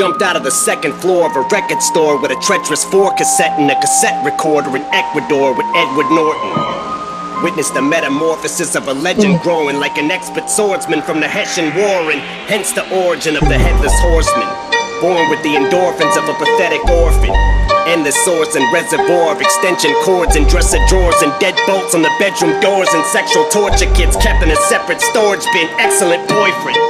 Jumped out of the second floor of a record store with a treacherous four cassette and a cassette recorder in Ecuador with Edward Norton. Witnessed the metamorphosis of a legend mm. growing like an expert swordsman from the Hessian War, and hence the origin of the headless horseman. Born with the endorphins of a pathetic orphan. Endless source and reservoir of extension cords and dresser drawers and dead bolts on the bedroom doors and sexual torture kits kept in a separate storage bin. Excellent boyfriend.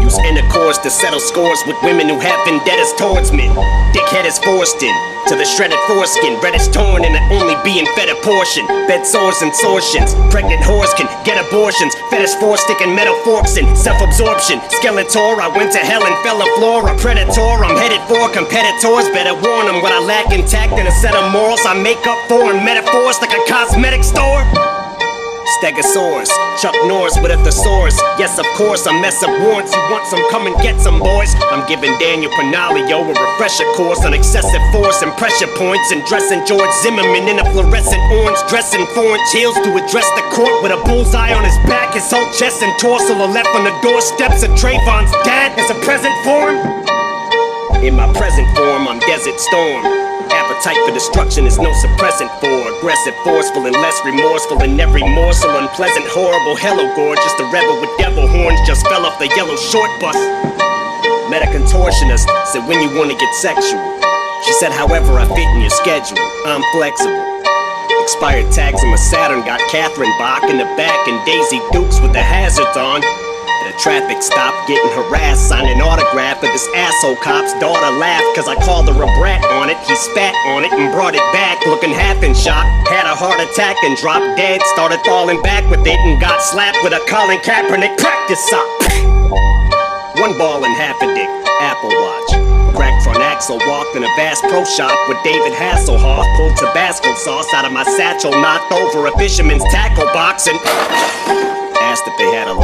Use intercourse to settle scores with women who have vendettas towards men. Dickhead is forced in to the shredded foreskin, reddish torn and only being fed a portion. Bed sores and sortions. Pregnant whores can get abortions. Fetish four sticking metal forks in self absorption. Skeletor, I went to hell and fell a floor. A predator, I'm headed for competitors. Better warn them what I lack intact in a set of morals I make up for in metaphors like a cosmetic store. Stegosaurus, Chuck Norris with a thesaurus. Yes, of course, I mess up warrants. You want some? Come and get some, boys. I'm giving Daniel Pantaleo a refresher course on excessive force and pressure points and dressing George Zimmerman in a fluorescent orange dress and inch heels to address the court with a bullseye on his back. His whole chest and torso are left on the doorsteps of Trayvon's dad as a present for him. In my present form, I'm Desert Storm. Appetite for destruction is no suppressant for aggressive, forceful, and less remorseful in every morsel. Unpleasant, horrible, hello, gorgeous. The rebel with devil horns just fell off the yellow short bus. Met a contortionist, said when you wanna get sexual. She said, however, I fit in your schedule. I'm flexible. Expired tags on my Saturn got Catherine Bach in the back and Daisy Dukes with the hazards on. Traffic stop, getting harassed, signing autograph for this asshole cop's daughter laughed cause I called her a brat on it. He spat on it and brought it back, looking half in shock. Had a heart attack and dropped dead, started falling back with it and got slapped with a Colin Kaepernick practice sock. One ball and half a dick, Apple Watch. Cracked front axle, walked in a Bass Pro Shop with David Hasselhoff. Pulled Tabasco sauce out of my satchel, knocked over a fisherman's tackle box, and asked if they had a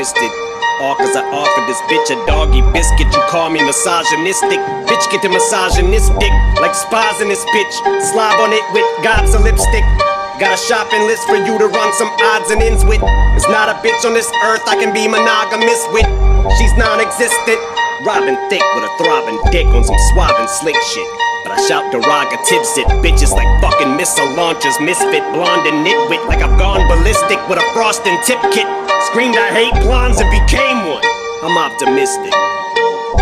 twisted. All cause I offered this bitch a doggy biscuit. You call me misogynistic. Bitch, get the misogynistic. Like spas in this bitch. Slob on it with gobs of lipstick. Got a shopping list for you to run some odds and ends with. There's not a bitch on this earth I can be monogamous with. She's non existent. Robbing thick with a throbbing dick on some and slick shit. I shout derogatives at bitches like fucking missile launchers, misfit, blonde and nitwit. Like I've gone ballistic with a frost and tip kit. Screamed I hate blondes and became one. I'm optimistic.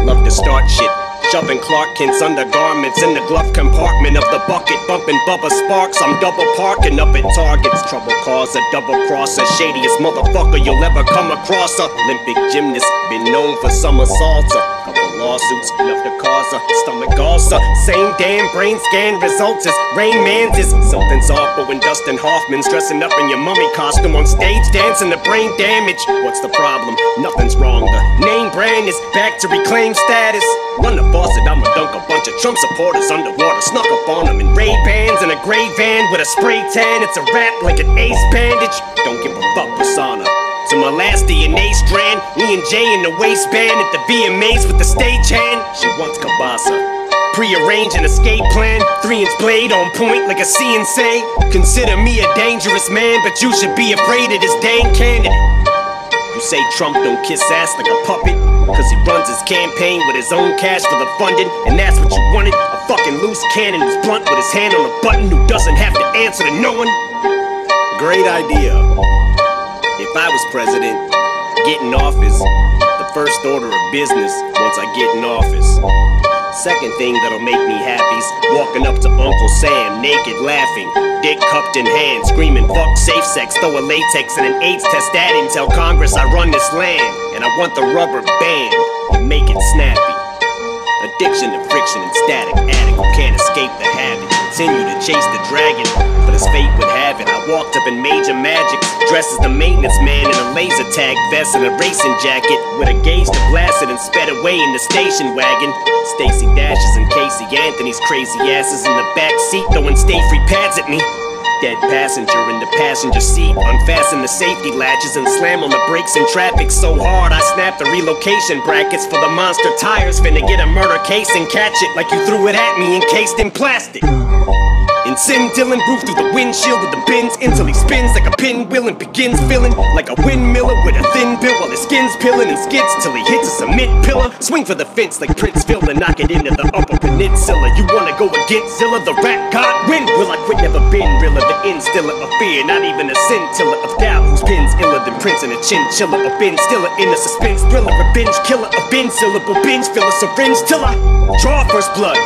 Love to start shit. Shoving Clark Kent's undergarments in the glove compartment of the bucket, bumping Bubba Sparxxx. I'm double parking up at Targets. Trouble cause a double crosser, shadiest motherfucker you'll ever come across. Olympic gymnast, been known for. Couple lawsuits, enough to cause a stomach ulcer. Same damn brain scan results as Rain Man's is something's awful when Dustin Hoffman's dressing up in your mummy costume on stage dancing the brain damage. What's the problem? Nothing's wrong. The name brand is back to reclaim status. Run the faucet, I'ma dunk a bunch of Trump supporters underwater. Snuck up on them in Ray Bans in a gray van with a spray tan. It's a rap like an ace bandage. Don't give a fuck, persona. To my last DNA strand, me and Jay in the waistband at the VMAs with the stage hand. She wants Kabasa. Prearrange an escape plan, three inch blade on point like a CNC. Consider me a dangerous man, but you should be afraid of this dang candidate. You say Trump don't kiss ass like a puppet, cause he runs his campaign with his own cash for the funding, and that's what you wanted. A fucking loose cannon who's blunt with his hand on a button who doesn't have to answer to no one. Great idea. If I was president, get in office, the first order of business once I get in office. Second thing that'll make me happy's walking up to Uncle Sam, naked, laughing, dick cupped in hand, screaming, fuck safe sex, throw a latex and an AIDS test at him, tell Congress I run this land, and I want the rubber band, and make it snappy. Addiction to friction and static, addict who can't escape the habit. Continue to chase the dragon, but as fate would have it, I walked up in major magics, dressed as the maintenance man in a laser tag vest and a racing jacket, with a gauge to blast it and sped away in the station wagon. Stacey Dashes and Casey Anthony's crazy asses in the back seat throwing stay free pads at me. Dead passenger in the passenger seat. Unfasten the safety latches and slam on the brakes in traffic so hard I snap the relocation brackets for the monster tires. Finna get a murder case and catch it like you threw it at me encased in plastic. In sin, Dylann Roof through the windshield with the bins until he spins like a pinwheel and begins feeling like a windmiller with a thin bill while his skin's peeling and skids till he hits a cement pillar. Swing for the fence like Prince Fielder and knock it into the upper peninsula. You wanna go against Zilla, the rap god? When will I quit? Never been realer. The instiller of fear, not even a scintilla of doubt. Whose pen's iller than Prince and a chinchilla? A bin stiller in a suspense thriller, revenge killer, a bin syllable binge filler, syringe till I draw first blood.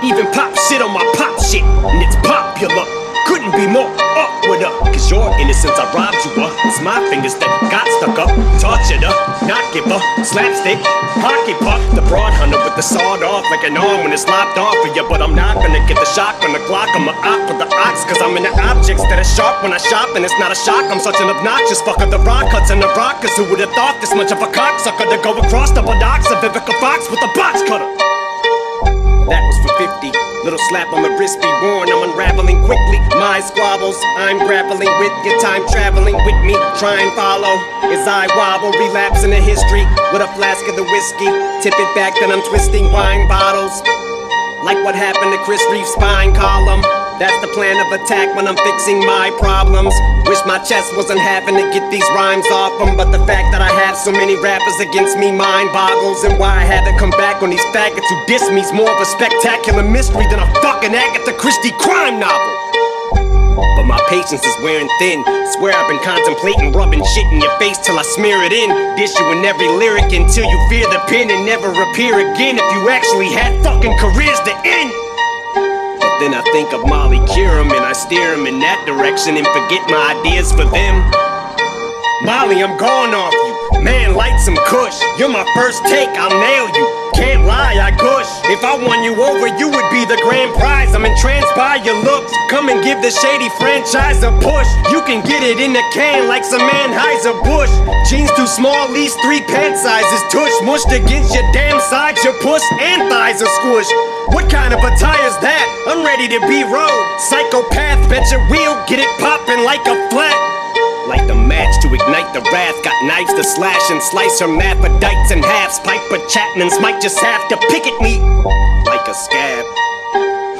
Even pop shit on my pop shit, and it's popular. Couldn't be more up with cause your innocence I robbed you of. It's my fingers that got stuck up, tortured her, not give her, slapstick, hockey puck, the broad hunter with the sawed off like an arm when it's lopped off of you. But I'm not gonna get the shock on the clock, I'm a op with the ox, cause I'm in the objects that are sharp when I shop, and it's not a shock. I'm such an obnoxious fucker, the rock cuts and the rockers. Who would have thought this much of a cocksucker to go across the buttocks of Vivica Fox with a box cutter? That was for 50. Little slap on the wrist be worn. I'm unraveling quickly. My squabbles, I'm grappling with your time traveling with me. Try and follow as I wobble, relapse in the history with a flask of the whiskey. Tip it back, then I'm twisting wine bottles. Like what happened to Chris Reeve's spine column. That's the plan of attack when I'm fixing my problems. Wish my chest wasn't having to get these rhymes off them. But the fact that I have so many rappers against me mind boggles. And why I haven't come back on these faggots who diss me's more of a spectacular mystery than a fucking Agatha Christie crime novel. But my patience is wearing thin. Swear I've been contemplating rubbing shit in your face till I smear it in. Dish you in every lyric until you fear the pen and never appear again. If you actually had fucking careers to end. Then I think of Molly Curum and I steer him in that direction and forget my ideas for them. Molly, I'm going off you. Man, light some kush. You're my first take, I'll nail you. Can't lie, I gush. If I won you over, you would be the grand prize. I'm entranced by your looks. Come and give the shady franchise a push. You can get it in the can like some Anheuser-Busch. Jeans too small, least three pant sizes. Tush mushed against your damn sides. Your puss and thighs are squished. What kind of attire's that? I'm ready to be rode. Psychopath, bet your wheel, get it poppin' like a flat. Like the match to ignite the wrath. Got knives to slash and slice her hermaphrodites in halves. Piper Chapmans might just have to picket me like a scab.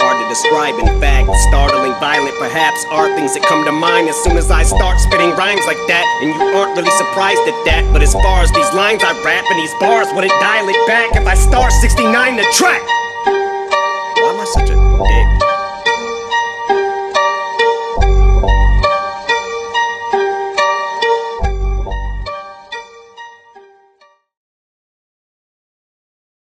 Hard to describe, in fact. Startling, violent, perhaps, are things that come to mind as soon as I start spitting rhymes like that. And you aren't really surprised at that. But as far as these lines I rap and these bars, would it dial it back if I star 69 the track?